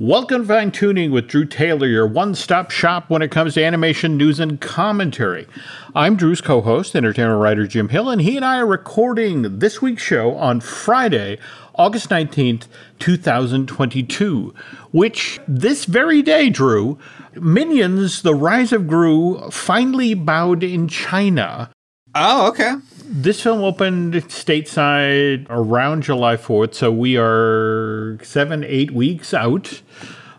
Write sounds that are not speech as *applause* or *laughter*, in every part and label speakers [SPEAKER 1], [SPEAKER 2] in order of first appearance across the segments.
[SPEAKER 1] Welcome to Fine Tuning with Drew Taylor, your one stop shop when it comes to animation news and commentary. I'm Drew's co host, entertainment writer Jim Hill, and he and I are recording this week's show on Friday, August 19th, 2022, which this very day, Drew, Minions The Rise of Gru finally bowed in China.
[SPEAKER 2] Oh, okay.
[SPEAKER 1] This film opened stateside around July 4th, so we are seven, eight weeks out.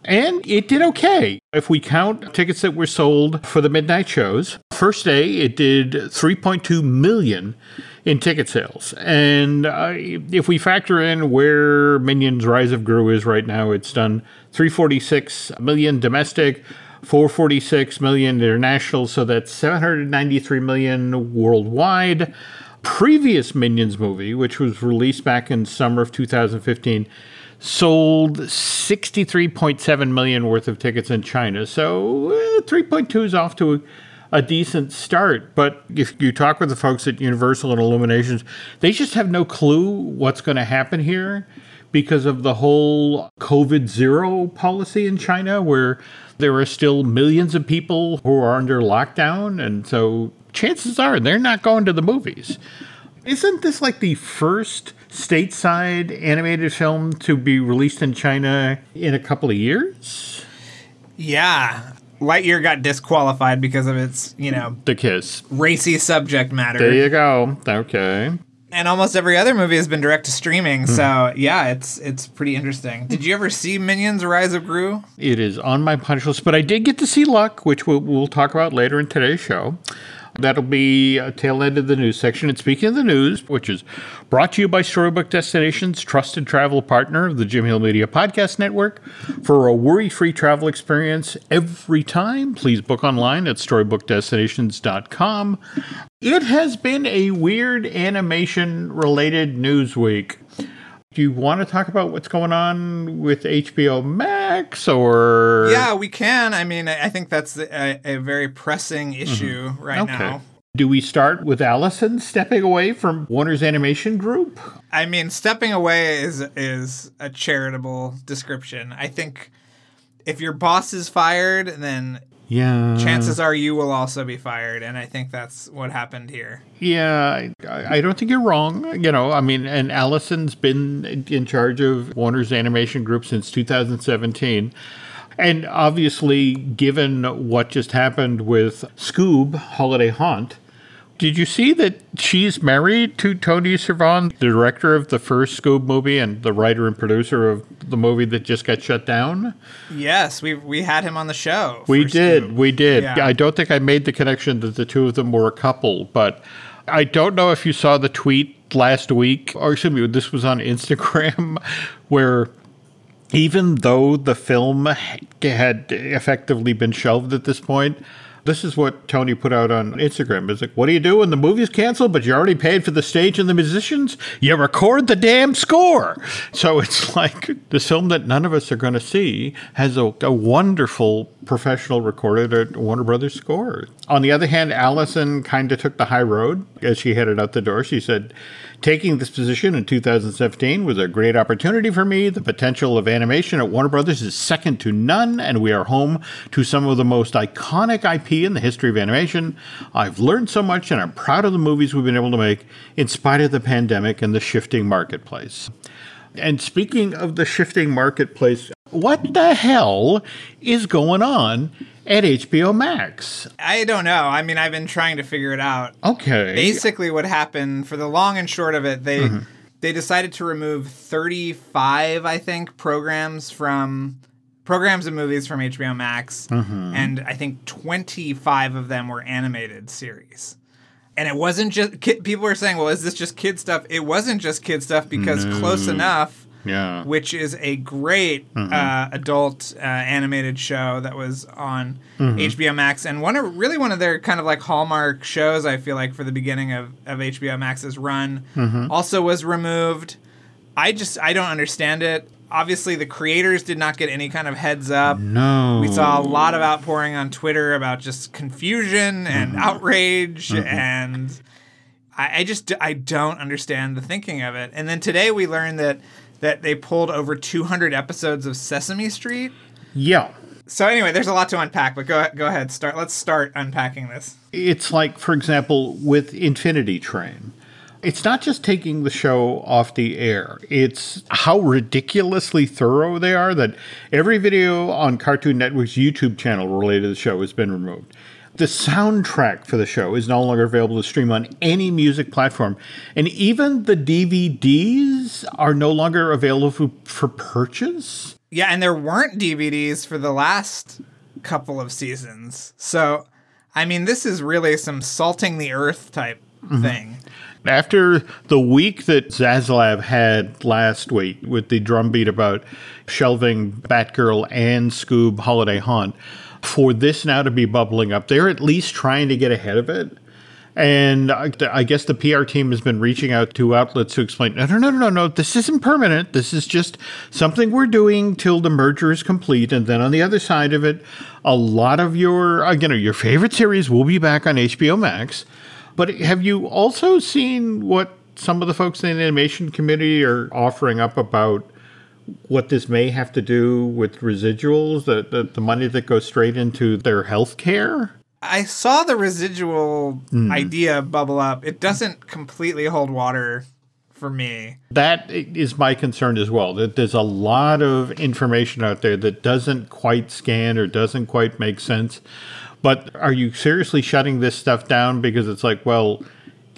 [SPEAKER 1] And it did okay. If we count tickets that were sold for the midnight shows, first day it did 3.2 million in ticket sales. And uh, if we factor in where Minions Rise of Gru is right now, it's done 346 million domestic, 446 million international, so that's 793 million worldwide previous Minions movie, which was released back in summer of 2015, sold 63.7 million worth of tickets in China. So uh, 3.2 is off to a, a decent start. But if you talk with the folks at Universal and Illuminations, they just have no clue what's going to happen here because of the whole COVID zero policy in China, where there are still millions of people who are under lockdown. And so chances are they're not going to the movies. Isn't this like the first stateside animated film to be released in China in a couple of years?
[SPEAKER 2] Yeah. Lightyear got disqualified because of its, you know,
[SPEAKER 1] The Kiss.
[SPEAKER 2] racy subject matter.
[SPEAKER 1] There you go. Okay.
[SPEAKER 2] And almost every other movie has been direct to streaming. Hmm. So, yeah, it's it's pretty interesting. Did you ever see Minions Rise of Gru?
[SPEAKER 1] It is on my punch list, but I did get to see Luck, which we'll, we'll talk about later in today's show. That'll be a tail end of the news section. And speaking of the news, which is brought to you by Storybook Destinations, trusted travel partner of the Jim Hill Media Podcast Network. For a worry free travel experience every time, please book online at storybookdestinations.com. It has been a weird animation related news week. Do you want to talk about what's going on with HBO Max or?
[SPEAKER 2] Yeah, we can. I mean, I think that's a, a very pressing mm-hmm. issue right
[SPEAKER 1] Okay.
[SPEAKER 2] now.
[SPEAKER 1] Do we start with Allison stepping away from Warner's Animation Group?
[SPEAKER 2] I mean, stepping away is is a charitable description. I think if your boss is fired, then
[SPEAKER 1] Yeah.
[SPEAKER 2] chances are you will also be fired, and I think that's what happened here.
[SPEAKER 1] Yeah, I, I don't think you're wrong. You know, I mean, and Allison's been in charge of Warner's Animation Group since 2017. And obviously, given what just happened with Scoob Holiday Haunt, did you see that she's married to Tony Cervone, the director of the first Scoob movie and the writer and producer of the movie that just got shut down?
[SPEAKER 2] Yes, we we had him on the show.
[SPEAKER 1] We did.
[SPEAKER 2] Scoob.
[SPEAKER 1] We did.
[SPEAKER 2] Yeah.
[SPEAKER 1] I don't think I made the connection that the two of them were a couple, but I don't know if you saw the tweet last week, or excuse me, this was on *laughs* Instagram, where even though the film had effectively been shelved at this point, this is what Tony put out on Instagram. It's like, what do you do when the movie's canceled, but you already paid for the stage and the musicians? You record the damn score. So *laughs* it's like this film that none of us are going to see has a, a wonderful professional recorded at Warner Brothers score. On the other hand, Allison kind of took the high road as she headed out the door. She said, Taking this position in 2017 was a great opportunity for me. The potential of animation at Warner Brothers is second to none, and we are home to some of the most iconic IP in the history of animation. I've learned so much, and I'm proud of the movies we've been able to make in spite of the pandemic and the shifting marketplace. And speaking of the shifting marketplace, what the hell is going on at HBO Max?
[SPEAKER 2] I don't know. I mean, I've been trying to figure it out.
[SPEAKER 1] Okay.
[SPEAKER 2] Basically, what happened for the long and short of it, they
[SPEAKER 1] Mm-hmm.
[SPEAKER 2] they decided to remove 35, I think, programs from programs and movies from HBO Max,
[SPEAKER 1] Mm-hmm.
[SPEAKER 2] and I think 25 of them were animated series. And it wasn't just kid, people were saying, "Well, is this just kid stuff?" It wasn't just kid stuff because Close Enough
[SPEAKER 1] yeah.
[SPEAKER 2] which is a great
[SPEAKER 1] Mm-hmm.
[SPEAKER 2] uh, adult uh, animated show that was on
[SPEAKER 1] Mm-hmm.
[SPEAKER 2] HBO Max and one of really one of their kind of like hallmark shows. I feel like for the beginning of, of HBO Max's run,
[SPEAKER 1] Mm-hmm.
[SPEAKER 2] also was removed. I just I don't understand it. Obviously, the creators did not get any kind of heads up.
[SPEAKER 1] no.
[SPEAKER 2] We saw a lot of outpouring on Twitter about just confusion and
[SPEAKER 1] Mm-hmm.
[SPEAKER 2] outrage, and I, I just I don't understand the thinking of it. And then today we learned that that they pulled over 200 episodes of Sesame Street.
[SPEAKER 1] Yeah.
[SPEAKER 2] So anyway, there's a lot to unpack, but go go ahead. Start. Let's start unpacking this.
[SPEAKER 1] It's like, for example, with Infinity Train. It's not just taking the show off the air. It's how ridiculously thorough they are that every video on Cartoon Network's YouTube channel related to the show has been removed. The soundtrack for the show is no longer available to stream on any music platform. And even the DVDs are no longer available for, for purchase.
[SPEAKER 2] Yeah, and there weren't DVDs for the last couple of seasons. So, I mean, this is really some salting the earth type mm-hmm. thing.
[SPEAKER 1] After the week that Zaslav had last week with the drumbeat about shelving Batgirl and Scoob Holiday Haunt, for this now to be bubbling up, they're at least trying to get ahead of it. And I, I guess the PR team has been reaching out to outlets to explain, no, no, no, no, no, this isn't permanent. This is just something we're doing till the merger is complete. And then on the other side of it, a lot of your, uh, you know, your favorite series will be back on HBO Max. But have you also seen what some of the folks in the animation community are offering up about what this may have to do with residuals, the, the, the money that goes straight into their health care?
[SPEAKER 2] I saw the residual hmm. idea bubble up. It doesn't completely hold water for me.
[SPEAKER 1] That is my concern as well. That there's a lot of information out there that doesn't quite scan or doesn't quite make sense. But are you seriously shutting this stuff down because it's like, well,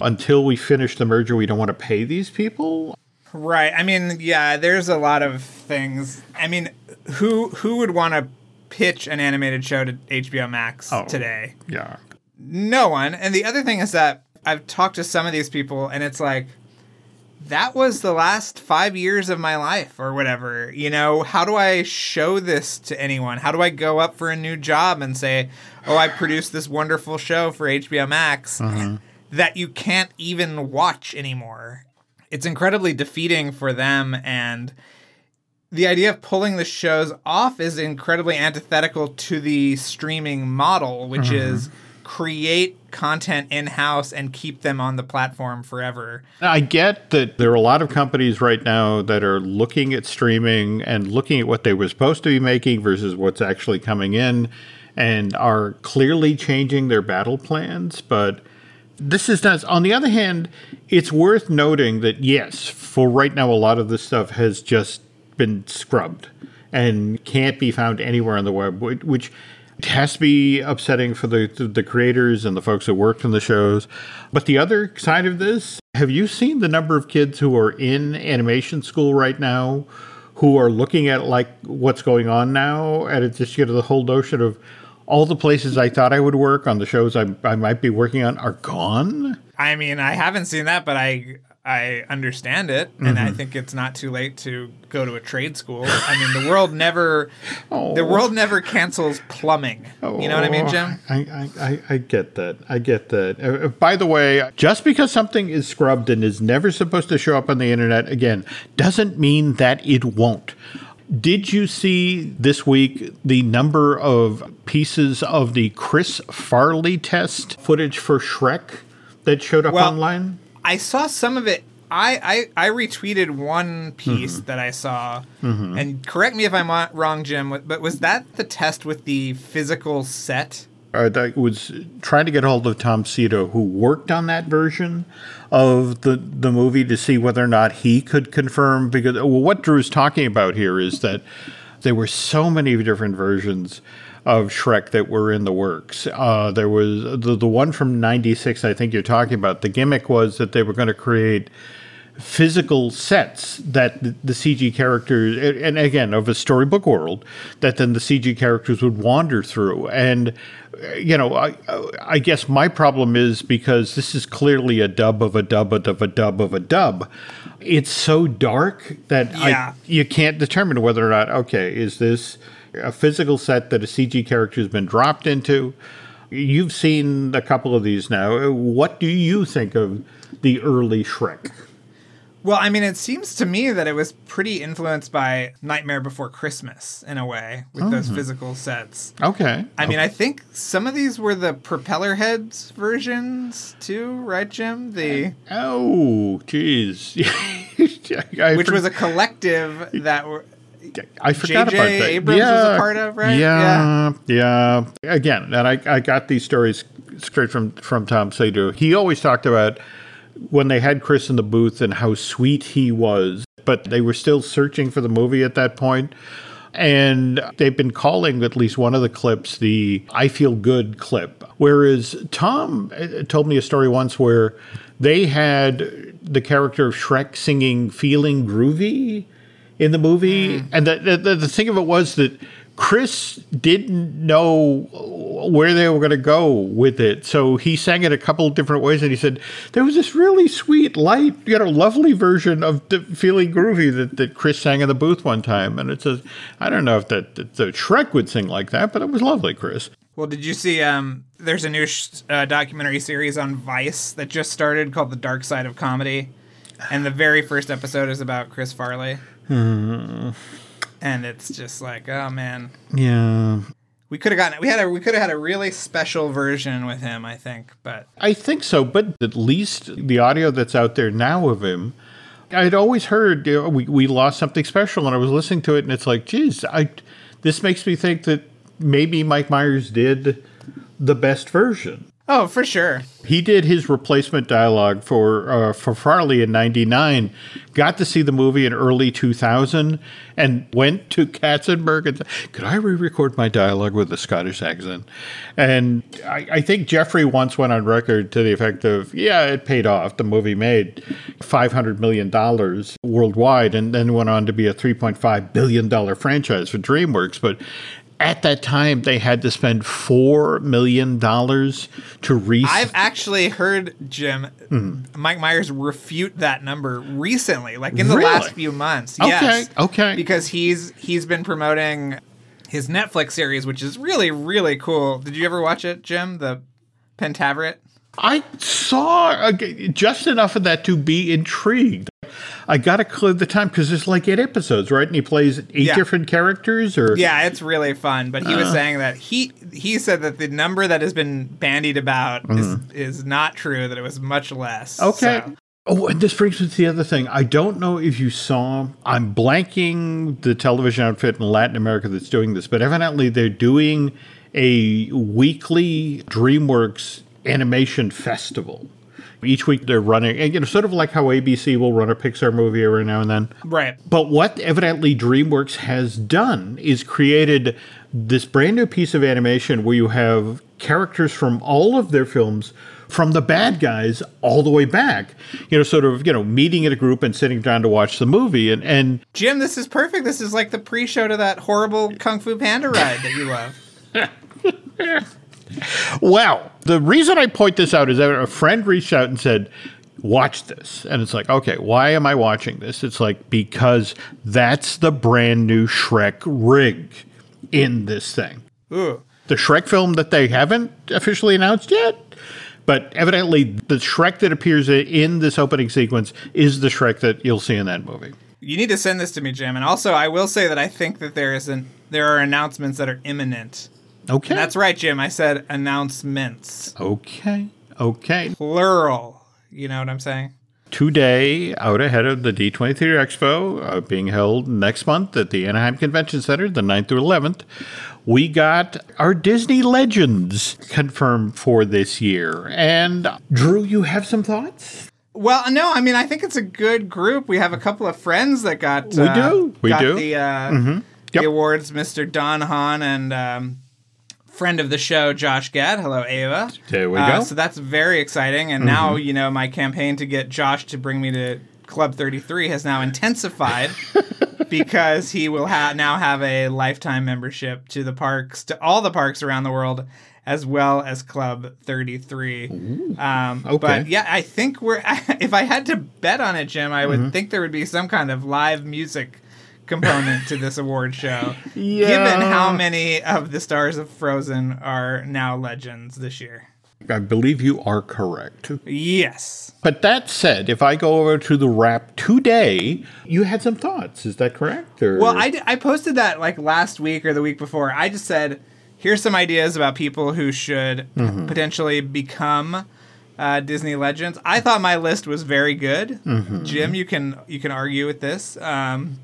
[SPEAKER 1] until we finish the merger, we don't want to pay these people?
[SPEAKER 2] Right. I mean, yeah, there's a lot of things. I mean, who who would want to pitch an animated show to HBO Max
[SPEAKER 1] Oh.
[SPEAKER 2] today?
[SPEAKER 1] Yeah.
[SPEAKER 2] No one. And the other thing is that I've talked to some of these people and it's like that was the last 5 years of my life or whatever. You know, how do I show this to anyone? How do I go up for a new job and say, "Oh, I produced this wonderful show for HBO Max." Uh-huh. That you can't even watch anymore. It's incredibly defeating for them and the idea of pulling the shows off is incredibly antithetical to the streaming model, which mm-hmm. is create content in house and keep them on the platform forever.
[SPEAKER 1] I get that there are a lot of companies right now that are looking at streaming and looking at what they were supposed to be making versus what's actually coming in and are clearly changing their battle plans. But this is not. On the other hand, it's worth noting that, yes, for right now, a lot of this stuff has just been scrubbed and can't be found anywhere on the web, which has to be upsetting for the, the creators and the folks that worked on the shows. But the other side of this, have you seen the number of kids who are in animation school right now who are looking at like what's going on now and it's just you know the whole notion of all the places I thought I would work on the shows I, I might be working on are gone.
[SPEAKER 2] I mean, I haven't seen that, but I I understand it, and I think it's not too late to go to a trade school. I mean, the world never *laughs* the world never cancels plumbing. You know what I mean, Jim?
[SPEAKER 1] I, I, I, I get that. I get that. Uh, uh, by the way, just because something is scrubbed and is never supposed to show up on the internet again doesn't mean that it won't. Did you see this week the number of pieces of the Chris Farley test footage for Shrek that showed up
[SPEAKER 2] Well,
[SPEAKER 1] online?
[SPEAKER 2] I saw some of it. I, I, I retweeted one piece mm-hmm. that I saw, mm-hmm. and correct me if I'm wrong, Jim. But was that the test with the physical set?
[SPEAKER 1] Uh, I was trying to get hold of Tom Sito, who worked on that version of the the movie, to see whether or not he could confirm. Because well, what Drew's talking about here is that there were so many different versions of Shrek that were in the works. Uh, there was the the one from '96. I think you're talking about. The gimmick was that they were going to create physical sets that the, the CG characters, and again, of a storybook world, that then the CG characters would wander through. And, you know, I, I guess my problem is because this is clearly a dub of a dub of a dub of a dub. It's so dark that
[SPEAKER 2] Yeah.
[SPEAKER 1] I, you can't determine whether or not, okay, is this a physical set that a CG character has been dropped into? You've seen a couple of these now. What do you think of the early Shrek?
[SPEAKER 2] Well, I mean, it seems to me that it was pretty influenced by Nightmare Before Christmas in a way with those mm-hmm. physical sets.
[SPEAKER 1] Okay.
[SPEAKER 2] I mean, I think some of these were the propeller heads versions too, right, Jim? The uh,
[SPEAKER 1] Oh, jeez. *laughs*
[SPEAKER 2] Which
[SPEAKER 1] for-
[SPEAKER 2] was a collective that were
[SPEAKER 1] I forgot
[SPEAKER 2] J.J.
[SPEAKER 1] about that.
[SPEAKER 2] Abrams was a part of, right?
[SPEAKER 1] Yeah, yeah. Again, and I, I got these stories straight from from Tom Sito. He always talked about when they had Chris in the booth and how sweet he was, but they were still searching for the movie at that point. And they've been calling at least one of the clips the I Feel Good clip. Whereas Tom uh, told me a story once where they had the character of Shrek singing Feeling Groovy in the movie. And the, the, the thing of it was that Chris didn't know where they were going to go with it. So he sang it a couple of different ways and he said, there was this really sweet, light, you know, lovely version of the Feeling Groovy that, that Chris sang in the booth one time. And it says, I don't know if that, that the Shrek would sing like that, but it was lovely, Chris.
[SPEAKER 2] Well, did you see? Um, there's a new sh- uh, documentary series on Vice that just started called The Dark Side of Comedy, and the very first episode is about Chris Farley. And it's just like, oh man,
[SPEAKER 1] Yeah.
[SPEAKER 2] we could have gotten it. we had a we could have had a really special version with him, I think. But
[SPEAKER 1] I think so, but at least the audio that's out there now of him, I'd always heard you know, we we lost something special, and I was listening to it, and it's like, geez, I this makes me think that maybe Mike Myers did the best version.
[SPEAKER 2] Oh, for sure.
[SPEAKER 1] He did his replacement dialogue for uh, for Farley in '99. Got to see the movie in early 2000, and went to Katzenberg and said, "Could I re-record my dialogue with a Scottish accent?" And I, I think Jeffrey once went on record to the effect of, "Yeah, it paid off. The movie made 500 million dollars worldwide, and then went on to be a 3.5 billion dollar franchise for DreamWorks." But at that time, they had to spend four million dollars to re.
[SPEAKER 2] I've actually heard Jim
[SPEAKER 1] Hmm.
[SPEAKER 2] Mike Myers refute that number recently, like in the
[SPEAKER 1] Really?
[SPEAKER 2] last few months.
[SPEAKER 1] Okay,
[SPEAKER 2] Yes.
[SPEAKER 1] okay.
[SPEAKER 2] Because he's he's been promoting his Netflix series, which is really really cool. Did you ever watch it, Jim? The Pentaverate.
[SPEAKER 1] I saw uh, just enough of that to be intrigued. I got to clear the time because there's like eight episodes, right? And he plays eight
[SPEAKER 2] Yeah.
[SPEAKER 1] different characters, or
[SPEAKER 2] Yeah, it's really fun. But he
[SPEAKER 1] Uh.
[SPEAKER 2] was saying that he he said that the number that has been bandied about is is not true. That it was much less.
[SPEAKER 1] Okay.
[SPEAKER 2] So-
[SPEAKER 1] Oh, and this brings me to the other thing. I don't know if you saw, I'm blanking the television outfit in Latin America that's doing this, but evidently they're doing a weekly DreamWorks animation festival. Each week they're running, and, you know, sort of like how ABC will run a Pixar movie every now and then.
[SPEAKER 2] Right.
[SPEAKER 1] But what evidently DreamWorks has done is created this brand new piece of animation where you have characters from all of their films from the bad guys all the way back you know sort of you know meeting in a group and sitting down to watch the movie and and
[SPEAKER 2] Jim, this is perfect. This is like the pre-show to that horrible Kung Fu Panda ride that you love. *laughs*
[SPEAKER 1] well the reason i point this out is that a friend reached out and said watch this and it's like okay why am i watching this it's like because that's the brand new shrek rig in this thing
[SPEAKER 2] Ooh.
[SPEAKER 1] the Shrek film that they haven't officially announced yet. But evidently, the Shrek that appears in this opening sequence is the Shrek that you'll see in that movie.
[SPEAKER 2] You need to send this to me, Jim. And also, I will say that I think that there is an there are announcements that are imminent.
[SPEAKER 1] Okay.
[SPEAKER 2] That's right, Jim. I said announcements,
[SPEAKER 1] okay. Okay.
[SPEAKER 2] plural. You know what I'm saying?
[SPEAKER 1] Today, out ahead of the D23 Expo uh, being held next month at the Anaheim Convention Center, the 9th through 11th, we got our Disney Legends confirmed for this year. And Drew, you have some thoughts?
[SPEAKER 2] Well, no, I mean, I think it's a good group. We have a couple of friends that got
[SPEAKER 1] We
[SPEAKER 2] uh,
[SPEAKER 1] do. We
[SPEAKER 2] got
[SPEAKER 1] do.
[SPEAKER 2] the uh,
[SPEAKER 1] Yep.
[SPEAKER 2] the awards. Mr. Don Hahn and um, friend of the show, Josh Gad. Hello, Ava.
[SPEAKER 1] There we
[SPEAKER 2] Uh,
[SPEAKER 1] go.
[SPEAKER 2] So that's very exciting. And now, you know, my campaign to get Josh to bring me to Club 33 has now intensified *laughs* because he will ha- now have a lifetime membership to the parks, to all the parks around the world, as well as Club 33. Um,
[SPEAKER 1] Okay.
[SPEAKER 2] But yeah, I think we're, *laughs* if I had to bet on it, Jim, I
[SPEAKER 1] Mm-hmm.
[SPEAKER 2] would think there would be some kind of live music component to this award show. *laughs*
[SPEAKER 1] Yeah.
[SPEAKER 2] Given how many of the stars of Frozen are now legends this year.
[SPEAKER 1] I believe you are correct.
[SPEAKER 2] Yes.
[SPEAKER 1] But that said, if I go over to the Wrap today, you had some thoughts. Is that correct? Or?
[SPEAKER 2] Well, I, d- I posted that like last week or the week before. I just said, here's some ideas about people who should
[SPEAKER 1] Mm-hmm.
[SPEAKER 2] potentially become uh, Disney legends. I thought my list was very good.
[SPEAKER 1] Mm-hmm.
[SPEAKER 2] Jim, you can you can argue with this. Um,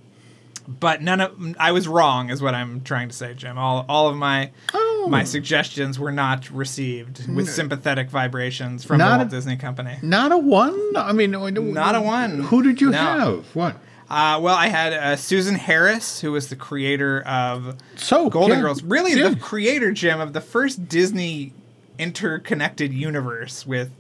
[SPEAKER 2] But none of I was wrong, is what I'm trying to say, Jim. All all of my
[SPEAKER 1] Oh.
[SPEAKER 2] my suggestions were not received with sympathetic vibrations from
[SPEAKER 1] Not
[SPEAKER 2] the
[SPEAKER 1] a-
[SPEAKER 2] Walt Disney Company.
[SPEAKER 1] Not a one. I mean,
[SPEAKER 2] Not a one.
[SPEAKER 1] Who did you
[SPEAKER 2] No.
[SPEAKER 1] have? What?
[SPEAKER 2] Uh, well, I had uh, Susan Harris, who was the creator of
[SPEAKER 1] So
[SPEAKER 2] Golden
[SPEAKER 1] yeah,
[SPEAKER 2] Girls. Really,
[SPEAKER 1] yeah.
[SPEAKER 2] the creator, Jim, of the first Disney interconnected universe with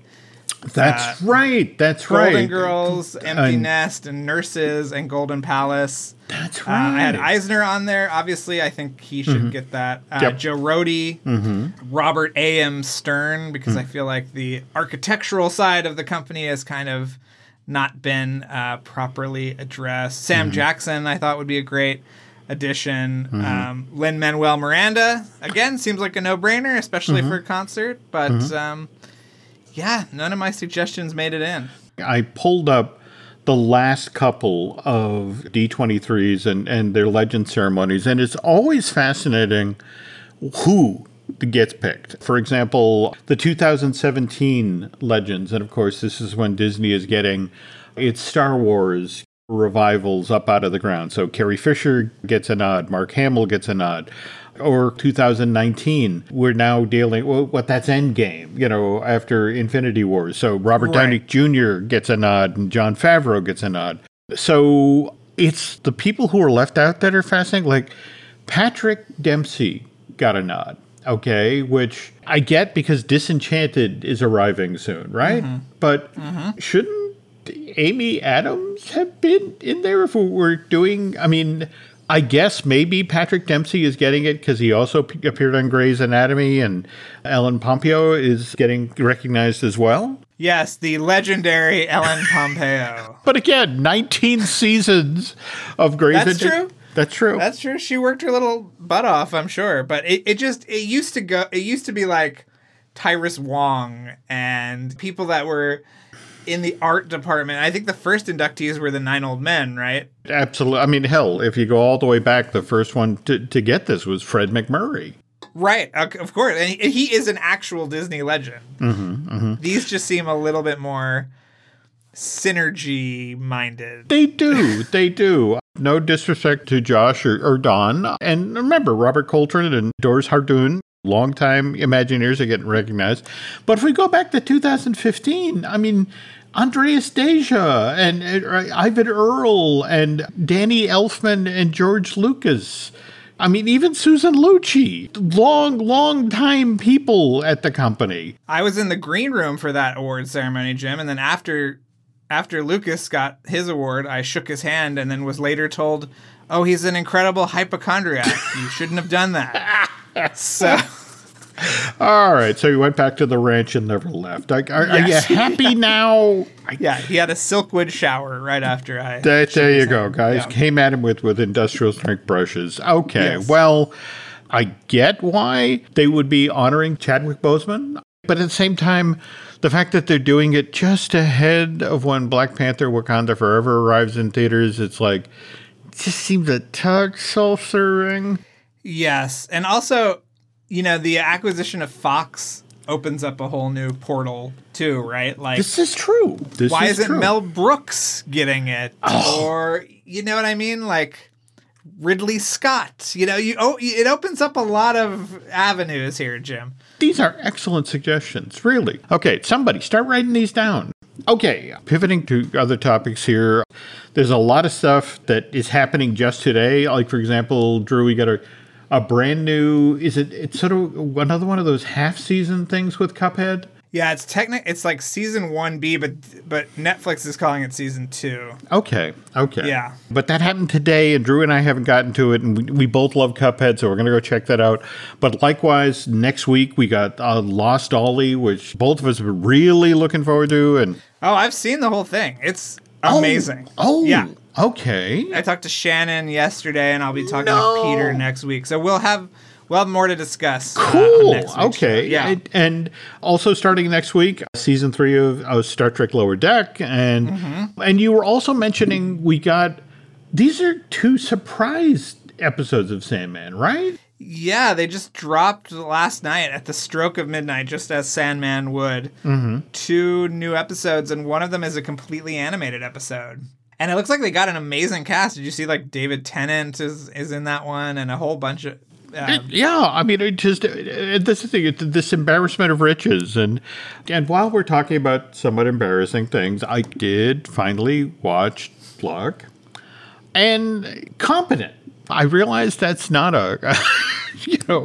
[SPEAKER 1] That's right. That's
[SPEAKER 2] Golden
[SPEAKER 1] right.
[SPEAKER 2] Golden Girls, Empty
[SPEAKER 1] And-
[SPEAKER 2] Nest, and Nurses, and Golden Palace.
[SPEAKER 1] That's
[SPEAKER 2] Uh,
[SPEAKER 1] right.
[SPEAKER 2] I had Eisner on there. Obviously, I think he should get that. Uh,
[SPEAKER 1] Mm-hmm. Yep. Mm-hmm.
[SPEAKER 2] Joe Rohde, Robert A. M. Stern, because I feel like the architectural side of the company has kind of not been uh, properly addressed. Sam
[SPEAKER 1] Mm-hmm.
[SPEAKER 2] Jackson, I thought would be a great addition. Um, Lin Manuel Miranda, again, seems like a no brainer, especially
[SPEAKER 1] Mm-hmm.
[SPEAKER 2] for a concert. But um, yeah, none of my suggestions made it in.
[SPEAKER 1] I pulled up the last couple of D23s and, and their legend ceremonies, and it's always fascinating who gets picked. For example, the 2017 Legends, and of course, this is when Disney is getting its Star Wars revivals up out of the ground. So Carrie Fisher gets a nod, Mark Hamill gets a nod. Or 2019, we're now dealing well, what that's Endgame, you know, after Infinity Wars. So Robert Downey Jr. gets a nod and Jon Favreau gets a nod. So it's the people who are left out that are fascinating. Like Patrick Dempsey got a nod, okay, which I get because Disenchanted is arriving soon, right? Mm-hmm. But mm-hmm. shouldn't Amy Adams have been in there if we were doing? I mean, I guess maybe Patrick Dempsey is getting it because he also p- appeared on Grey's Anatomy, and Ellen Pompeo is getting recognized as well.
[SPEAKER 2] Yes, the legendary Ellen Pompeo. *laughs*
[SPEAKER 1] But again, 19 seasons of Grey's
[SPEAKER 2] That's
[SPEAKER 1] Anatomy.
[SPEAKER 2] true.
[SPEAKER 1] That's true.
[SPEAKER 2] That's true. She worked her little butt off, I'm sure. But it, it just it used to go it used to be like Tyrus Wong and people that were in the art department. I think the first inductees were the nine old men, right?
[SPEAKER 1] Absolutely. I mean, hell, if you go all the way back, the first one to, to get this was Fred MacMurray.
[SPEAKER 2] Right, of of course. And he, is an actual Disney legend.
[SPEAKER 1] Mm-hmm,
[SPEAKER 2] These just seem a little bit more synergy minded.
[SPEAKER 1] They do. they do. No disrespect to Josh or, or Don. And remember, Robert Coltrin and Doris Hardoon, longtime Imagineers are getting recognized. But if we go back to 2015, I mean, Andreas Deja and, uh, Eyvind Earle and Danny Elfman and George Lucas. I mean, even Susan Lucci, long, long time people at the company.
[SPEAKER 2] I was in the green room for that award ceremony, Jim, and then after after Lucas got his award, I shook his hand and then was later told, "Oh, he's an incredible hypochondriac. You shouldn't have done that." *laughs* so,
[SPEAKER 1] All right, so he went back to the ranch and never left. Are, are, are you happy *laughs* now?
[SPEAKER 2] yeah, he had a silkwood shower right after I.
[SPEAKER 1] There, there you go, guys.
[SPEAKER 2] Yeah.
[SPEAKER 1] Came at him with, with industrial strength brushes. Okay,
[SPEAKER 2] Yes.
[SPEAKER 1] well, I get why they would be honoring Chadwick Boseman, but at the same time, the fact that they're doing it just ahead of when Black Panther Wakanda Forever arrives in theaters, it's like, it just seems a touch self serving.
[SPEAKER 2] Yes, and also, you know, the acquisition of Fox opens up a whole new portal too, right? Like,
[SPEAKER 1] This is true. This
[SPEAKER 2] why
[SPEAKER 1] is
[SPEAKER 2] isn't
[SPEAKER 1] true.
[SPEAKER 2] Mel Brooks getting it? Or you know what I mean? Like Ridley Scott. You know, you oh, it opens up a lot of avenues here, Jim.
[SPEAKER 1] These are excellent suggestions, really. Okay, somebody start writing these down. Okay, pivoting to other topics here. There's a lot of stuff that is happening just today. Like, for example, Drew, we got a, a brand new, is it, it's sort of another one of those half season things with Cuphead?
[SPEAKER 2] Yeah, it's technic. It's like season one B, but but Netflix is calling it season two.
[SPEAKER 1] Okay, okay.
[SPEAKER 2] Yeah.
[SPEAKER 1] But that happened today, and Drew and I haven't gotten to it, and we, we both love Cuphead, so we're going to go check that out. But likewise, next week we got uh, Lost Ollie, which both of us are really looking forward to, and
[SPEAKER 2] Oh, I've seen the whole thing. It's amazing.
[SPEAKER 1] Oh,
[SPEAKER 2] yeah.
[SPEAKER 1] Okay.
[SPEAKER 2] I talked to Shannon yesterday, and I'll be talking
[SPEAKER 1] No.
[SPEAKER 2] to Peter next week. So we'll have we'll have more to discuss. uh,
[SPEAKER 1] Cool.
[SPEAKER 2] next week's
[SPEAKER 1] okay.
[SPEAKER 2] Yeah.
[SPEAKER 1] And, and also starting next week, season three of, of Star Trek Lower Deck, and
[SPEAKER 2] Mm-hmm.
[SPEAKER 1] and you were also mentioning we got these are two surprise episodes of Sandman, right?
[SPEAKER 2] Yeah, they just dropped last night at the stroke of midnight, just as Sandman would.
[SPEAKER 1] Mm-hmm.
[SPEAKER 2] Two new episodes, and one of them is a completely animated episode. And it looks like they got an amazing cast. Did you see like David Tennant is is in that one and a whole bunch of um,
[SPEAKER 1] yeah, I mean, it just it, this is the thing. It's this embarrassment of riches, and and while we're talking about somewhat embarrassing things, I did finally watch Luck, and competent. I realized that's not a. *laughs* you know,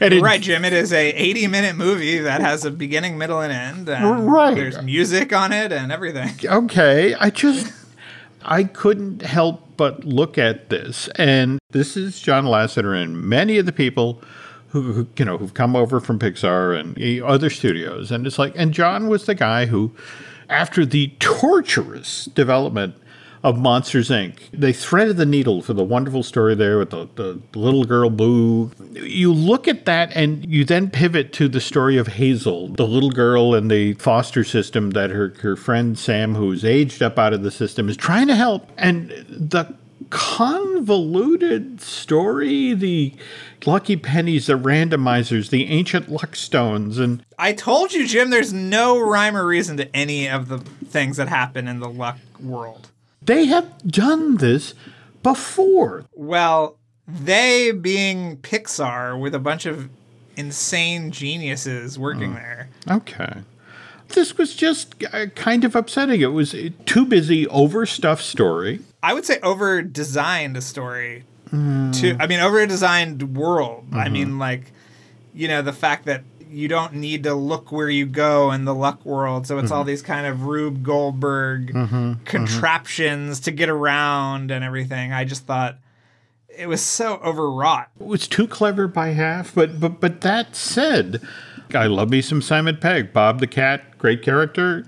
[SPEAKER 2] and it, right, Jim. It is a 80 minute movie that has a beginning, middle, and end. And
[SPEAKER 1] right.
[SPEAKER 2] There's music on it and everything.
[SPEAKER 1] Okay, I just I couldn't help but look at this, and this is John Lasseter and many of the people who, who, you know who've come over from Pixar and other studios, and it's like, and John was the guy who, after the torturous development of Monsters Inc. They threaded the needle for the wonderful story there with the, the little girl Boo. You look at that and you then pivot to the story of Hazel, the little girl in the foster system that her, her friend Sam, who's aged up out of the system, is trying to help. And the convoluted story, the lucky pennies, the randomizers, the ancient luck stones, and
[SPEAKER 2] I told you, Jim, there's no rhyme or reason to any of the things that happen in the luck world.
[SPEAKER 1] They have done this before.
[SPEAKER 2] Well, they being Pixar with a bunch of insane geniuses working mm. there.
[SPEAKER 1] Okay. This was just uh, kind of upsetting. It was too busy, overstuffed story.
[SPEAKER 2] I would say over designed a story. Mm. To I mean, over designed world. Mm-hmm. I mean, like, you know, the fact that you don't need to look where you go in the luck world. So it's mm-hmm. all these kind of Rube Goldberg mm-hmm. mm-hmm. contraptions mm-hmm. to get around and everything. I just thought it was so overwrought.
[SPEAKER 1] It was too clever by half, but but but that said, I love me some Simon Pegg, Bob the Cat, great character.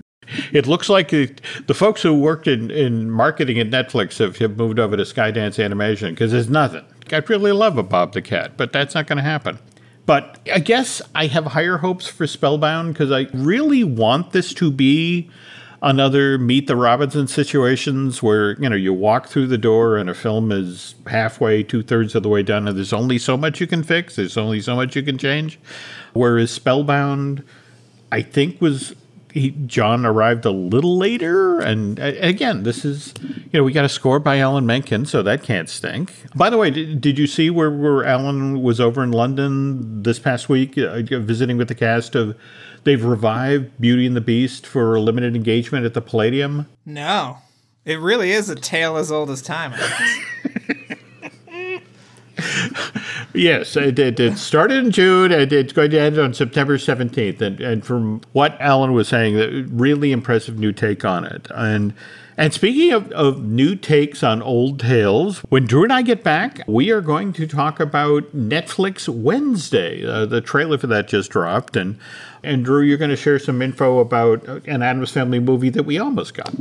[SPEAKER 1] It looks like it, the folks who worked in, in marketing at Netflix have, have moved over to Skydance Animation because there's nothing. I'd really love a Bob the Cat, but that's not going to happen. But I guess I have higher hopes for Spellbound because I really want this to be another Meet the Robinson situations where you know you walk through the door and a film is halfway, two thirds of the way done, and there's only so much you can fix. There's only so much you can change. Whereas Spellbound, I think was he, John arrived a little later, and uh, again, this is you know we got a score by Alan Menken, so that can't stink. By the way, did, did you see where where Alan was over in London this past week, uh, visiting with the cast of? They've revived Beauty and the Beast for a limited engagement at the Palladium.
[SPEAKER 2] No, it really is a tale as old as time. *laughs*
[SPEAKER 1] yes, it, it, it, started in June and it's going to end on September 17th. And, and from what Alan was saying, really impressive new take on it. And and speaking of, of new takes on old tales, when Drew and I get back, we are going to talk about Netflix Wednesday. Uh, the trailer for that just dropped. And, and Drew, you're going to share some info about an Addams Family movie that we almost got.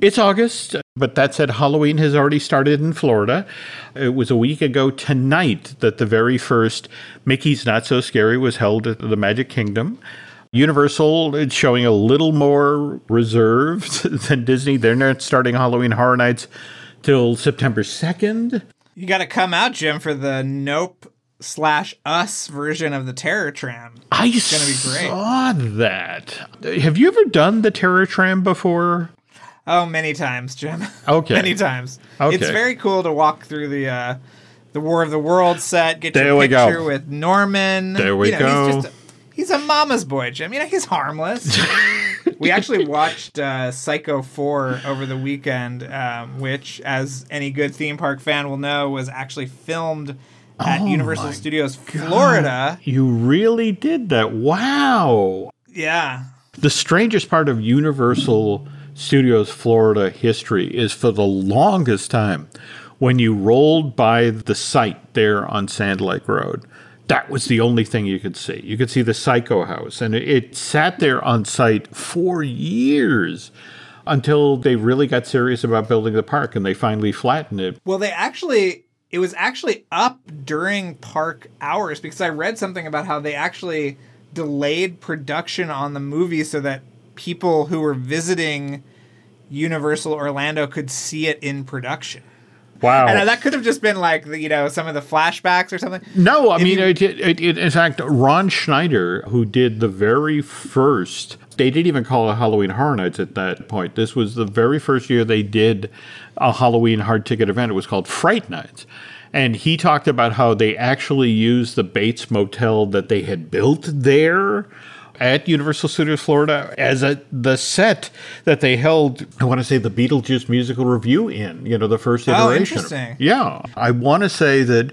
[SPEAKER 1] It's August, but that said, Halloween has already started in Florida. It was a week ago tonight that the very first Mickey's Not So Scary was held at the Magic Kingdom. Universal is showing a little more reserved *laughs* than Disney. They're not starting Halloween Horror Nights till September 2nd.
[SPEAKER 2] You got to come out, Jim, for the Nope slash Us version of the Terror Tram.
[SPEAKER 1] I it's gonna be great. saw that. Have you ever done the Terror Tram before?
[SPEAKER 2] Oh, many times, Jim. *laughs*
[SPEAKER 1] Okay.
[SPEAKER 2] many times. Okay. It's very cool to walk through the uh, the War of the World set, get there your picture go. with Norman.
[SPEAKER 1] There we you know, go.
[SPEAKER 2] He's, just a, he's a mama's boy, Jim. You know, he's harmless. *laughs* we actually watched uh, Psycho 4 over the weekend, um, which, as any good theme park fan will know, was actually filmed at oh Universal Studios Florida.
[SPEAKER 1] You really did that. Wow.
[SPEAKER 2] Yeah.
[SPEAKER 1] The strangest part of Universal Studios Florida history is for the longest time when you rolled by the site there on Sand Lake Road. That was the only thing you could see. You could see the Psycho House, and it, sat there on site for years until they really got serious about building the park and they finally flattened it.
[SPEAKER 2] Well, they actually it was actually up during park hours because I read something about how they actually delayed production on the movie so that people who were visiting Universal Orlando could see it in production.
[SPEAKER 1] Wow.
[SPEAKER 2] And uh, that could have just been like, you know, some of the flashbacks or something.
[SPEAKER 1] No, I if mean, you, it, it, it, in fact, Ron Schneider, who did the very first They didn't even call it Halloween Horror Nights at that point. This was the very first year they did a Halloween hard ticket event. It was called Fright Nights. And he talked about how they actually used the Bates Motel that they had built there at Universal Studios Florida as a the set that they held. I want to say the Beetlejuice musical revue in. You know, the first iteration.
[SPEAKER 2] Oh, interesting.
[SPEAKER 1] Yeah, I want to say that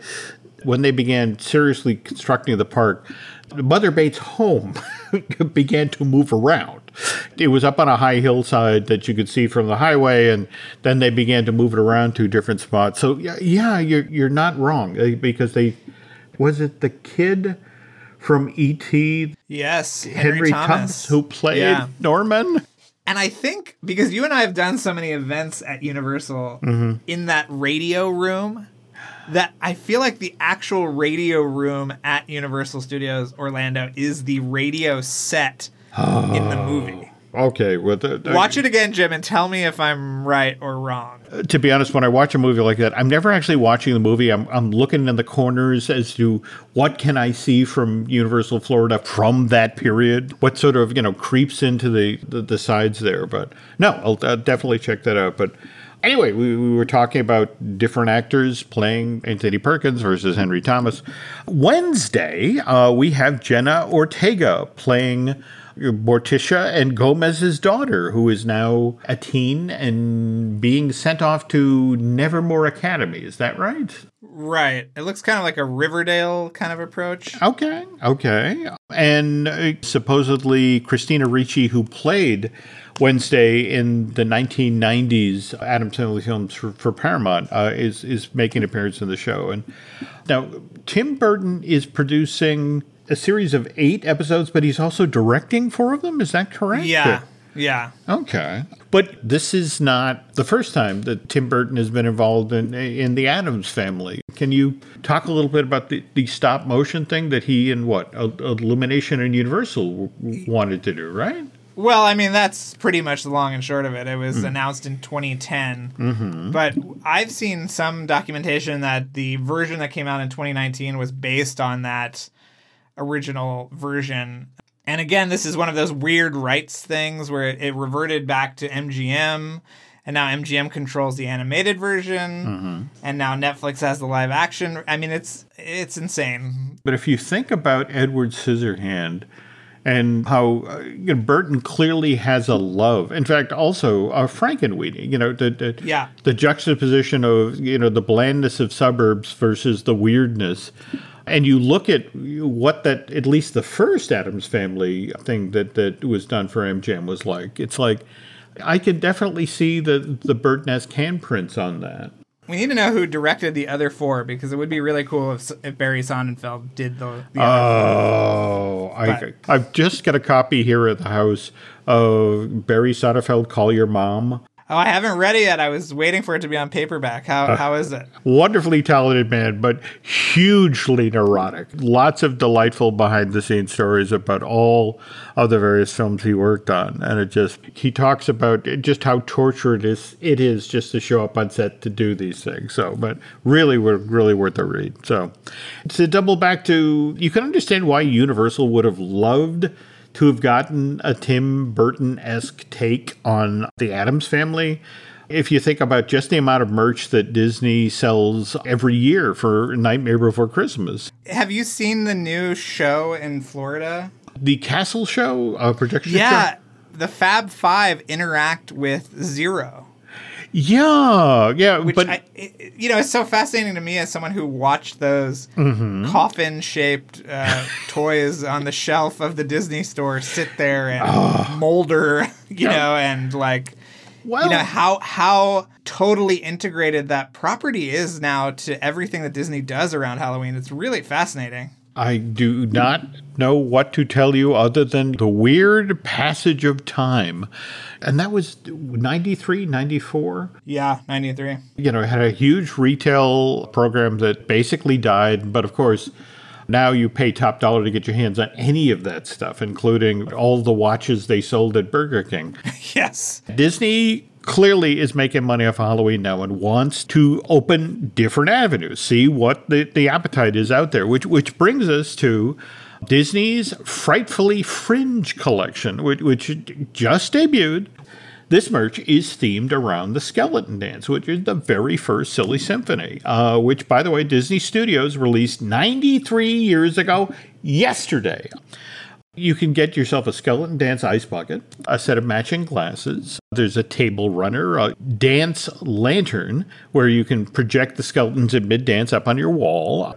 [SPEAKER 1] when they began seriously constructing the park, Mother Bates' home *laughs* began to move around. It was up on a high hillside that you could see from the highway, and then they began to move it around to different spots. So yeah, yeah you're you're not wrong uh, because they was it the kid from E.T.
[SPEAKER 2] Yes,
[SPEAKER 1] Henry,
[SPEAKER 2] Henry,
[SPEAKER 1] Thomas.
[SPEAKER 2] Thomas.
[SPEAKER 1] who played
[SPEAKER 2] Yeah.
[SPEAKER 1] Norman.
[SPEAKER 2] And I think because you and I have done so many events at Universal
[SPEAKER 1] Mm-hmm.
[SPEAKER 2] in that radio room, that I feel like the actual radio room at Universal Studios Orlando is the radio set in the movie.
[SPEAKER 1] Okay, well,
[SPEAKER 2] Watch it again, Jim, and tell me if I'm right or wrong.
[SPEAKER 1] to be honest, when I watch a movie like that, I'm never actually watching the movie. I'm, I'm looking in the corners as to what can I see from Universal Florida from that period. What sort of you know creeps into the the, the sides there. But no, I'll uh, definitely check that out. But anyway, we, we were talking about different actors playing Anthony Perkins versus Henry Thomas. Wednesday, uh, we have Jenna Ortega playing. Morticia and Gomez's daughter, who is now a teen and being sent off to Nevermore Academy. Is that right?
[SPEAKER 2] Right. It looks kind of like a Riverdale kind of approach.
[SPEAKER 1] Okay, okay. And uh, supposedly Christina Ricci, who played Wednesday in the 1990s Adam Sandler films for, for Paramount, uh, is is making an appearance in the show. And now Tim Burton is producing a series of eight episodes, but he's also directing four of them. Is that correct?
[SPEAKER 2] Yeah. Yeah.
[SPEAKER 1] Okay. But this is not the first time that Tim Burton has been involved in in the Addams family. Can you talk a little bit about the, the stop motion thing that he and what Illumination and Universal w- wanted to do, right?
[SPEAKER 2] Well, I mean, that's pretty much the long and short of it. It was hmm. announced in 2010. Mm-hmm. But I've seen some documentation that the version that came out in 2019 was based on that original version. And again, this is one of those weird rights things where it, it reverted back to MGM. And now MGM controls the animated version, and now Netflix has the live action. I mean, it's it's insane.
[SPEAKER 1] But if you think about Edward Scissorhand and how uh, you know, Burton clearly has a love, in fact, also uh, Frankenweenie, you know, the, the,
[SPEAKER 2] Yeah.
[SPEAKER 1] the juxtaposition of, you know, the blandness of suburbs versus the weirdness. And you look at what that, at least the first Addams Family thing that, that was done for MGM was like. It's like, I could definitely see the, the Burton-esque handprints on that.
[SPEAKER 2] We need to know who directed the other four because it would be really cool if, if Barry Sonnenfeld did the. the
[SPEAKER 1] Oh, I, I've just got a copy here at the house of Barry Sonnenfeld, Call Your Mom.
[SPEAKER 2] Oh, I haven't read it yet. I was waiting for it to be on paperback. How uh, how is it?
[SPEAKER 1] Wonderfully talented man, but hugely neurotic. Lots of delightful behind the scenes stories about all of the various films he worked on. And it just, he talks about just how tortured it is, it is just to show up on set to do these things. So, but really, were really worth a read. So, to double back to, you can understand why Universal would have loved to have gotten a Tim Burton esque take on the Addams family. If you think about just the amount of merch that Disney sells every year for Nightmare Before Christmas,
[SPEAKER 2] Have you seen the new show in Florida?
[SPEAKER 1] the Castle Show, uh, projection
[SPEAKER 2] Yeah,
[SPEAKER 1] show,
[SPEAKER 2] the Fab Five interact with Zero,
[SPEAKER 1] yeah, yeah,
[SPEAKER 2] which
[SPEAKER 1] but
[SPEAKER 2] I, it, you know, it's so fascinating to me as someone who watched those
[SPEAKER 1] Mm-hmm.
[SPEAKER 2] coffin-shaped uh, *laughs* toys on the shelf of the Disney store sit there and
[SPEAKER 1] Ah.
[SPEAKER 2] molder, *laughs* you know, and like.
[SPEAKER 1] well,
[SPEAKER 2] you know how how totally integrated that property is now to everything that Disney does around Halloween. It's really fascinating.
[SPEAKER 1] I do not know what to tell you other than the weird passage of time. And that was 93, 94.
[SPEAKER 2] Yeah, 93.
[SPEAKER 1] you know, had a huge retail program that basically died. But of course, now you pay top dollar to get your hands on any of that stuff, including all the watches they sold at Burger King. *laughs*
[SPEAKER 2] Yes.
[SPEAKER 1] Disney clearly is making money off of Halloween now and wants to open different avenues, see what the, the appetite is out there, which which brings us to Disney's Frightfully Fringe collection, which, which just debuted. This merch is themed around the Skeleton Dance, which is the very first Silly Symphony, uh, which, by the way, Disney Studios released 93 years ago yesterday. You can get yourself a skeleton dance ice bucket, a set of matching glasses. There's a table runner, a dance lantern where you can project the skeletons in mid dance up on your wall.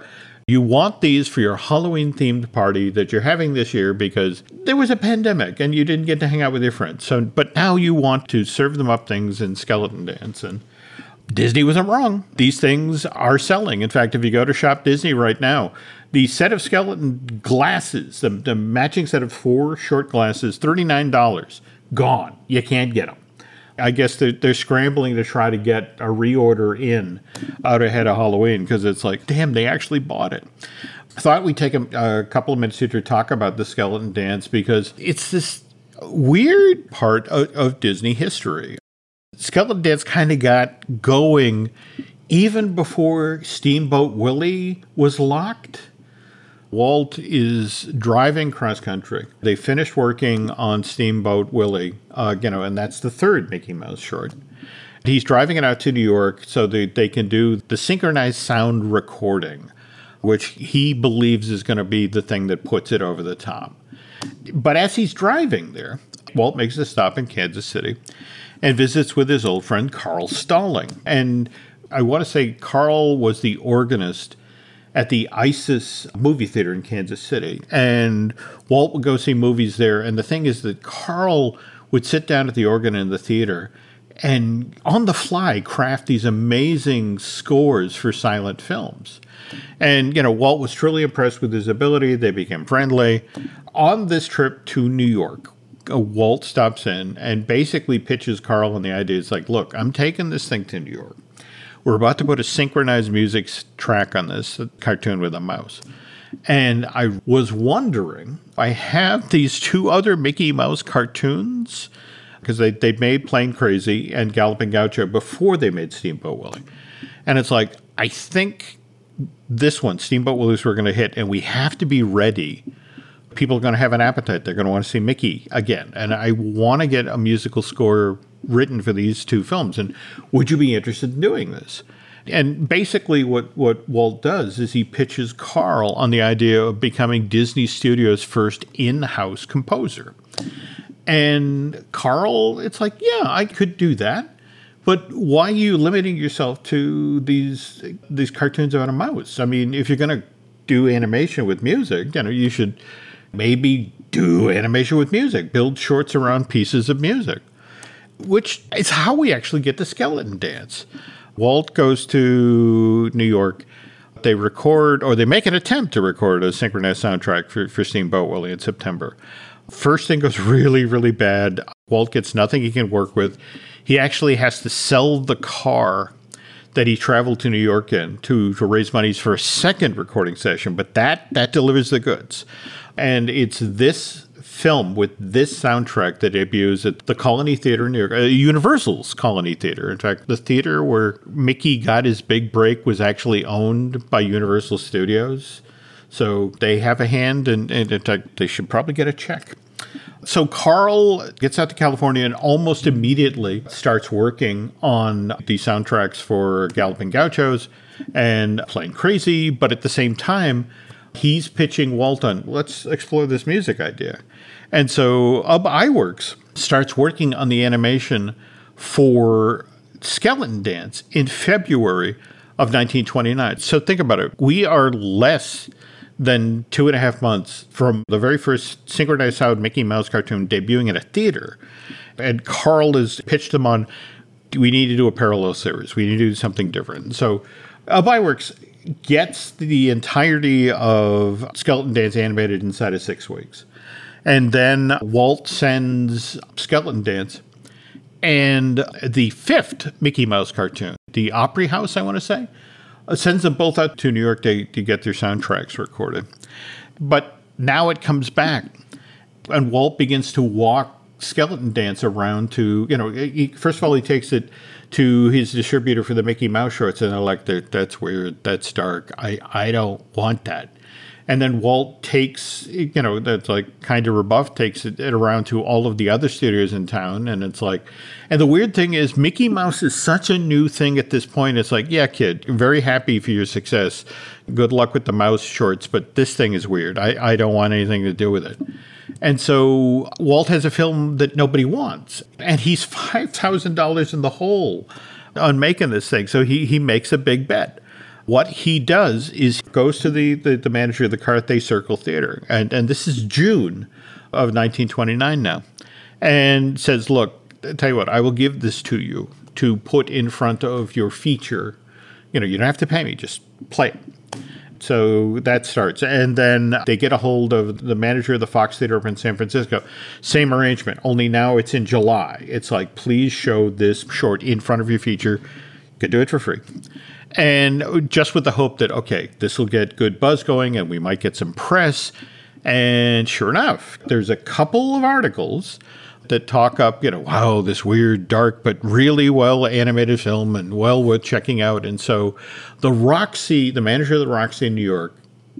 [SPEAKER 1] You want these for your Halloween themed party that you're having this year because there was a pandemic and you didn't get to hang out with your friends. So, but now you want to serve them up things in skeleton dance and Disney wasn't wrong. These things are selling. In fact, if you go to Shop Disney right now, the set of skeleton glasses, the, the matching set of four short glasses, $39, gone. You can't get them. I guess they're, they're scrambling to try to get a reorder in out ahead of Halloween because it's like, damn, they actually bought it. I thought we'd take a, a couple of minutes here to talk about the skeleton dance because it's this weird part of, of Disney history. Skeleton Dance kind of got going even before Steamboat Willie was locked. Walt is driving cross country. They finished working on Steamboat Willie, uh, you know, and that's the third Mickey Mouse short. He's driving it out to New York so that they can do the synchronized sound recording, which he believes is going to be the thing that puts it over the top. But as he's driving there, Walt makes a stop in Kansas City and visits with his old friend Carl Stalling. And I want to say Carl was the organist at the Isis movie theater in Kansas City. And Walt would go see movies there. And the thing is that Carl would sit down at the organ in the theater and on the fly craft these amazing scores for silent films. And, you know, Walt was truly impressed with his ability. They became friendly. On this trip to New York, uh, Walt stops in and basically pitches Carl on the idea. It's like, look, I'm taking this thing to New York. We're about to put a synchronized music track on this cartoon with a mouse. And I was wondering, I have these two other Mickey Mouse cartoons because they, they made Plane Crazy and Galloping Gaucho before they made Steamboat Willie. And it's like, I think this one, Steamboat Willie's, we're going to hit, and we have to be ready. People are going to have an appetite. They're going to want to see Mickey again. And I want to get a musical score written for these two films. And would you be interested in doing this? And basically, what, what Walt does is he pitches Carl on the idea of becoming Disney Studios' first in house composer. And Carl, it's like, yeah, I could do that. But why are you limiting yourself to these these cartoons about a mouse? I mean, if you're going to do animation with music, you know, you should maybe do animation with music, build shorts around pieces of music which is how we actually get the skeleton dance. Walt goes to New York. They record, or they make an attempt to record a synchronized soundtrack for, for Steamboat Willie in September. First thing goes *laughs* really, really bad. Walt gets nothing he can work with. He actually has to sell the car that he traveled to New York in to, to raise monies for a second recording session, but that that delivers the goods. And it's this film with this soundtrack that debuts at the Colony Theater in New York, uh, Universal's Colony Theater. In fact, the theater where Mickey got his big break was actually owned by Universal Studios. So they have a hand, and, and in fact, they should probably get a check. So Carl gets out to California and almost immediately starts working on the soundtracks for Galloping Gauchos and Plane Crazy, but at the same time, he's pitching Walton, let's explore this music idea. And so Ub Iwerks starts working on the animation for Skeleton Dance in February of 1929. So think about it. We are less than two and a half months from the very first synchronized sound Mickey Mouse cartoon debuting in a theater. And Carl has pitched them on, we need to do a parallel series. We need to do something different. So Ub Iwerks gets the entirety of Skeleton Dance animated inside of six weeks. And then Walt sends Skeleton Dance and the fifth Mickey Mouse cartoon, the Opry House, I want to say, uh, sends them both out to New York to, to get their soundtracks recorded. But now it comes back, and Walt begins to walk Skeleton Dance around to, you know, he, first of all, he takes it to his distributor for the Mickey Mouse shorts, and they're like, that "That's weird. That's dark. I I don't want that." And then Walt takes, you know, that's like kind of rebuff, takes it around to all of the other studios in town. And it's like, and the weird thing is, Mickey Mouse is such a new thing at this point. It's like, yeah, kid, very happy for your success. Good luck with the mouse shorts, but this thing is weird. I, I don't want anything to do with it. And so Walt has a film that nobody wants, and he's *laughs* $5,000 in the hole on making this thing. So he, he makes a big bet. What he does is goes to the, the, the manager of the Carthay Circle Theater, and, and this is June of 1929 now, and says, Look, tell you what, I will give this to you to put in front of your feature. You know, you don't have to pay me, just play it. So that starts. And then they get a hold of the manager of the Fox Theater up in San Francisco. Same arrangement, only now it's in July. It's like, please show this short in front of your feature. You can do it for free and just with the hope that okay, this will get good buzz going, and we might get some press. And sure enough, there's a couple of articles that talk up, you know, wow, this weird, dark, but really well animated film and well worth checking out. And so the Roxy, the manager of the Roxy in New York,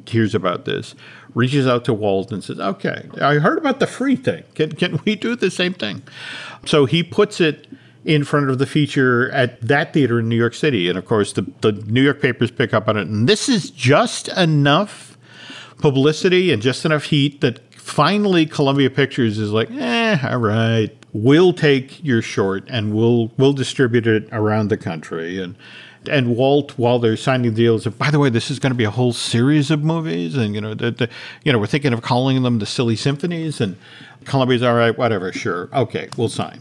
[SPEAKER 1] hears about this, reaches out to Walt and says, okay, I heard about the free thing. Can, can we do the same thing? So he puts it in front of the feature at that theater in New York City. And of course, the, the New York papers pick up on it. And this is just enough publicity and just enough heat that finally Columbia Pictures is like, eh, all right, we'll take your short and we'll we'll distribute it around the country. And and Walt, while they're signing deals, by the way, this is going to be a whole series of movies, and you know, the, the, you know, we're thinking of calling them the Silly Symphonies, and Columbia's all right, whatever, sure, okay, we'll sign.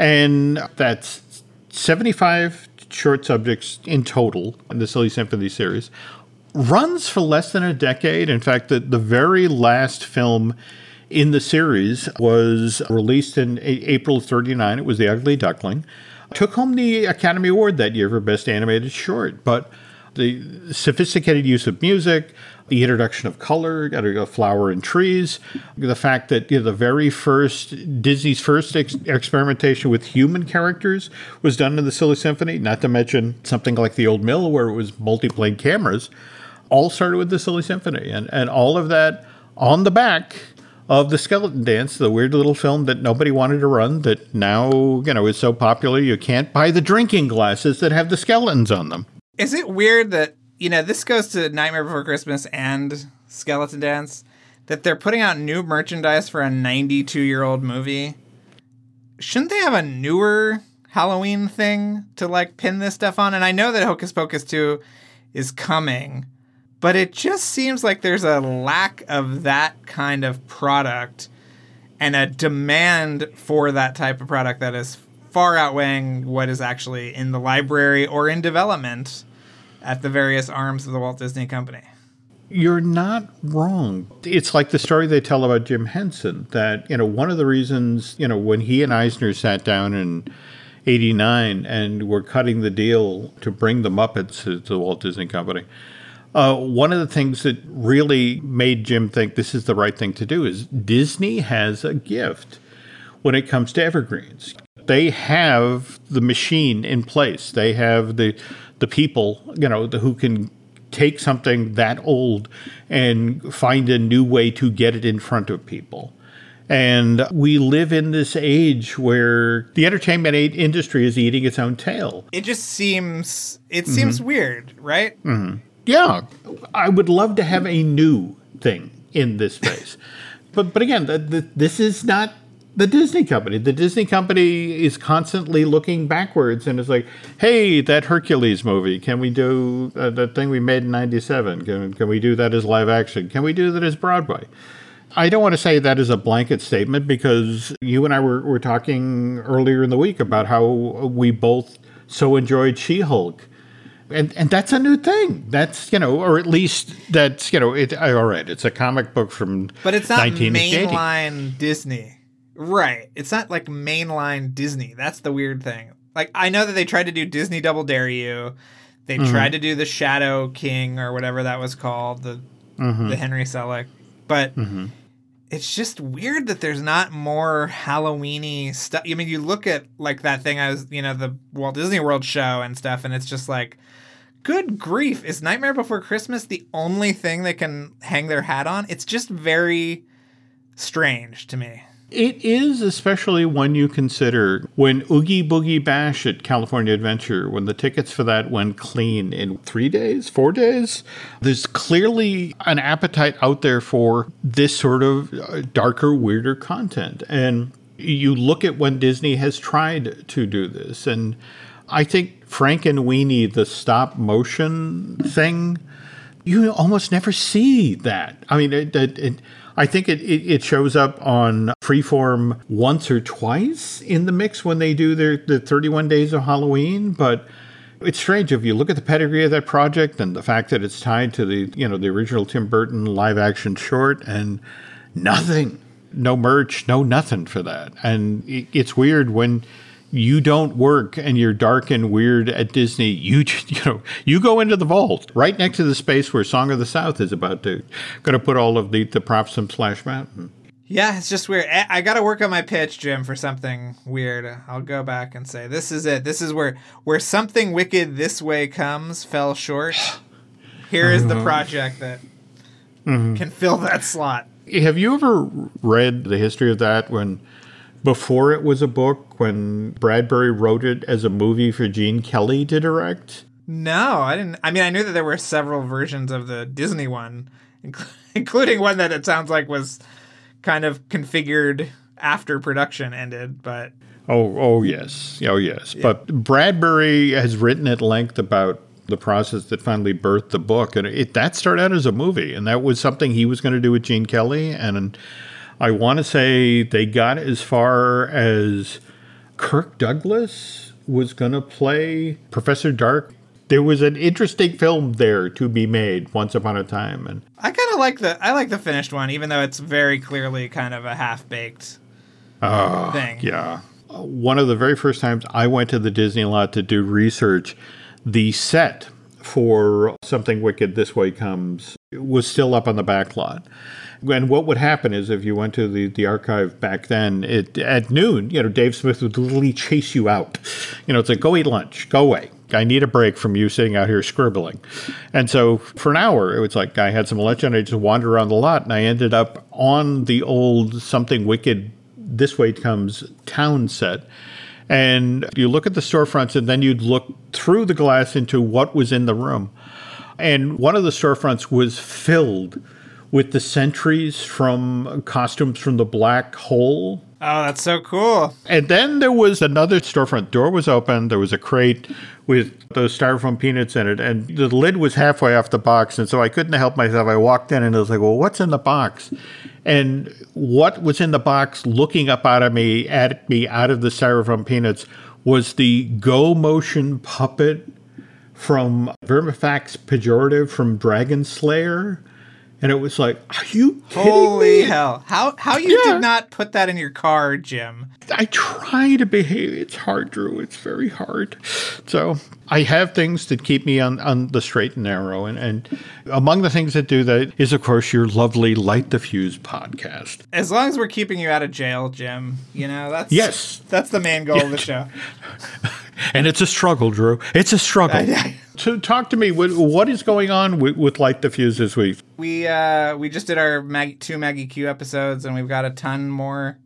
[SPEAKER 1] And that's 75 short subjects in total in the Silly Symphony series. Runs for less than a decade. In fact, the, the very last film in the series was released in April of 39. It was The Ugly Duckling. Took home the Academy Award that year for Best Animated Short. But the sophisticated use of music, the introduction of color, got to go flower and trees, the fact that you know, the very first Disney's first ex- experimentation with human characters was done in the Silly Symphony, not to mention something like the Old Mill where it was multi-plane cameras, all started with the Silly Symphony, and and all of that on the back of the skeleton dance, the weird little film that nobody wanted to run that now, you know, is so popular you can't buy the drinking glasses that have the skeletons on them.
[SPEAKER 2] Is it weird that, you know, this goes to Nightmare Before Christmas and Skeleton Dance, that they're putting out new merchandise for a 92 year old movie? Shouldn't they have a newer Halloween thing to like pin this stuff on? And I know that Hocus Pocus 2 is coming, but it just seems like there's a lack of that kind of product and a demand for that type of product that is far outweighing what is actually in the library or in development at the various arms of the Walt Disney Company.
[SPEAKER 1] You're not wrong. It's like the story they tell about Jim Henson that, you know, one of the reasons, you know, when he and Eisner sat down in 89 and were cutting the deal to bring the Muppets to, the Walt Disney Company, uh, one of the things that really made Jim think this is the right thing to do is Disney has a gift when it comes to evergreens. They have the machine in place. They have the the people, you know, the, who can take something that old and find a new way to get it in front of people. And we live in this age where the entertainment industry is eating its own tail.
[SPEAKER 2] It just seems it mm-hmm. seems weird, right?
[SPEAKER 1] Mm-hmm. Yeah, I would love to have a new thing in this space, *laughs* but but again, the, the, this is not the Disney company. The Disney company is constantly looking backwards and is like, hey, that Hercules movie, can we do uh, that thing we made in 97? Can, can we do that as live action? Can we do that as Broadway? I don't want to say that is a blanket statement because you and I were, were talking earlier in the week about how we both so enjoyed She Hulk. And, and that's a new thing. That's you know, or at least that's you know, it. All right, it's a comic book from,
[SPEAKER 2] but it's not mainline Disney. Right. It's not like mainline Disney. That's the weird thing. Like I know that they tried to do Disney Double Dare You. They mm-hmm. tried to do the Shadow King or whatever that was called, the mm-hmm. the Henry Selick. But mm-hmm. it's just weird that there's not more Halloweeny stuff. I mean, you look at like that thing I was, you know, the Walt Disney World show and stuff, and it's just like, good grief, is Nightmare Before Christmas the only thing they can hang their hat on? It's just very strange to me.
[SPEAKER 1] It is, especially when you consider when Oogie Boogie Bash at California Adventure, when the tickets for that went clean in three days, four days, there's clearly an appetite out there for this sort of uh, darker, weirder content. And you look at when Disney has tried to do this, and I think Frankenweenie, the stop motion thing, you almost never see that. I mean, it, it, it I think it, it, it, shows up on Freeform once or twice in the mix when they do their the 31 days of Halloween, but it's strange. If you look at the pedigree of that project and the fact that it's tied to the you know the original Tim Burton live action short and nothing, no merch, no nothing for that, and it, it's weird when you don't work and you're dark and weird at Disney, you *laughs* you know you go into the vault right next to the space where Song of the South is about to going to put all of the the props in Splash Mountain.
[SPEAKER 2] Yeah, it's just weird. I got to work on my pitch, Jim, for something weird. I'll go back and say this is it. This is where where something wicked this way comes fell short. *sighs* Here is the uh-huh. project that mm-hmm. can fill that slot.
[SPEAKER 1] Have you ever read the history of that when? Before it was a book when Bradbury wrote it as a movie for Gene Kelly to direct?
[SPEAKER 2] No, I didn't. I mean, I knew that there were several versions of the Disney one, *laughs* including one that it sounds like was kind of configured after production ended, but.
[SPEAKER 1] Oh, oh yes, oh yes. Yeah. But Bradbury has written at length about the process that finally birthed the book, and it that started out as a movie, and that was something he was going to do with Gene Kelly, and I want to say they got as far as Kirk Douglas was going to play Professor Dark. There was an interesting film there to be made once upon a time, and
[SPEAKER 2] I kind of like the I like the finished one, even though it's very clearly kind of a half baked
[SPEAKER 1] uh, thing. Yeah, one of the very first times I went to the Disney lot to do research, the set for Something Wicked This Way Comes was still up on the back lot. And what would happen is if you went to the, the archive back then, it, at noon, you know, Dave Smith would literally chase you out. You know, it's like, go eat lunch, go away. I need a break from you sitting out here scribbling. And so for an hour, it was like I had some lunch and I just wandered around the lot and I ended up on the old Something Wicked This Way Comes town set. And you look at the storefronts and then you'd look through the glass into what was in the room. And one of the storefronts was filled with the sentries from costumes from the Black Hole.
[SPEAKER 2] Oh, that's so cool.
[SPEAKER 1] And then there was another storefront. Door was open. There was a crate with those styrofoam peanuts in it. And the lid was halfway off the box. And so I couldn't help myself. I walked in and I was like, well, what's in the box? And what was in the box looking up out of me, at me out of the styrofoam peanuts was the Go Motion puppet from Vermithrax Pejorative from Dragonslayer and it was like, "Are you
[SPEAKER 2] holy hell? How how you yeah. did not put that in your car, Jim?"
[SPEAKER 1] I try to behave. It's hard, Drew. It's very hard. So I have things that keep me on on the straight and narrow, and and among the things that do that is, of course, your lovely Light the Fuse podcast.
[SPEAKER 2] As long as we're keeping you out of jail, Jim, you know that's
[SPEAKER 1] yes,
[SPEAKER 2] that's the main goal yeah. of the show. *laughs*
[SPEAKER 1] and it's a struggle, Drew. It's a struggle. *laughs* so talk to me. What is going on with, with Light the Fuse this week?
[SPEAKER 2] We uh, we just did our Mag- two Maggie Q episodes, and we've got a ton more,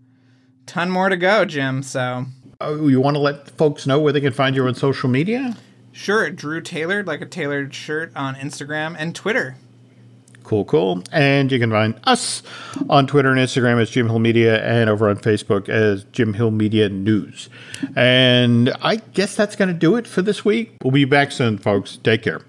[SPEAKER 2] ton more to go, Jim. So
[SPEAKER 1] oh, you want to let folks know where they can find you on social media?
[SPEAKER 2] Sure, Drew Taylor, like a tailored shirt on Instagram and Twitter.
[SPEAKER 1] Cool, cool. And you can find us on Twitter and Instagram as Jim Hill Media and over on Facebook as Jim Hill Media News. And I guess that's going to do it for this week. We'll be back soon, folks. Take care.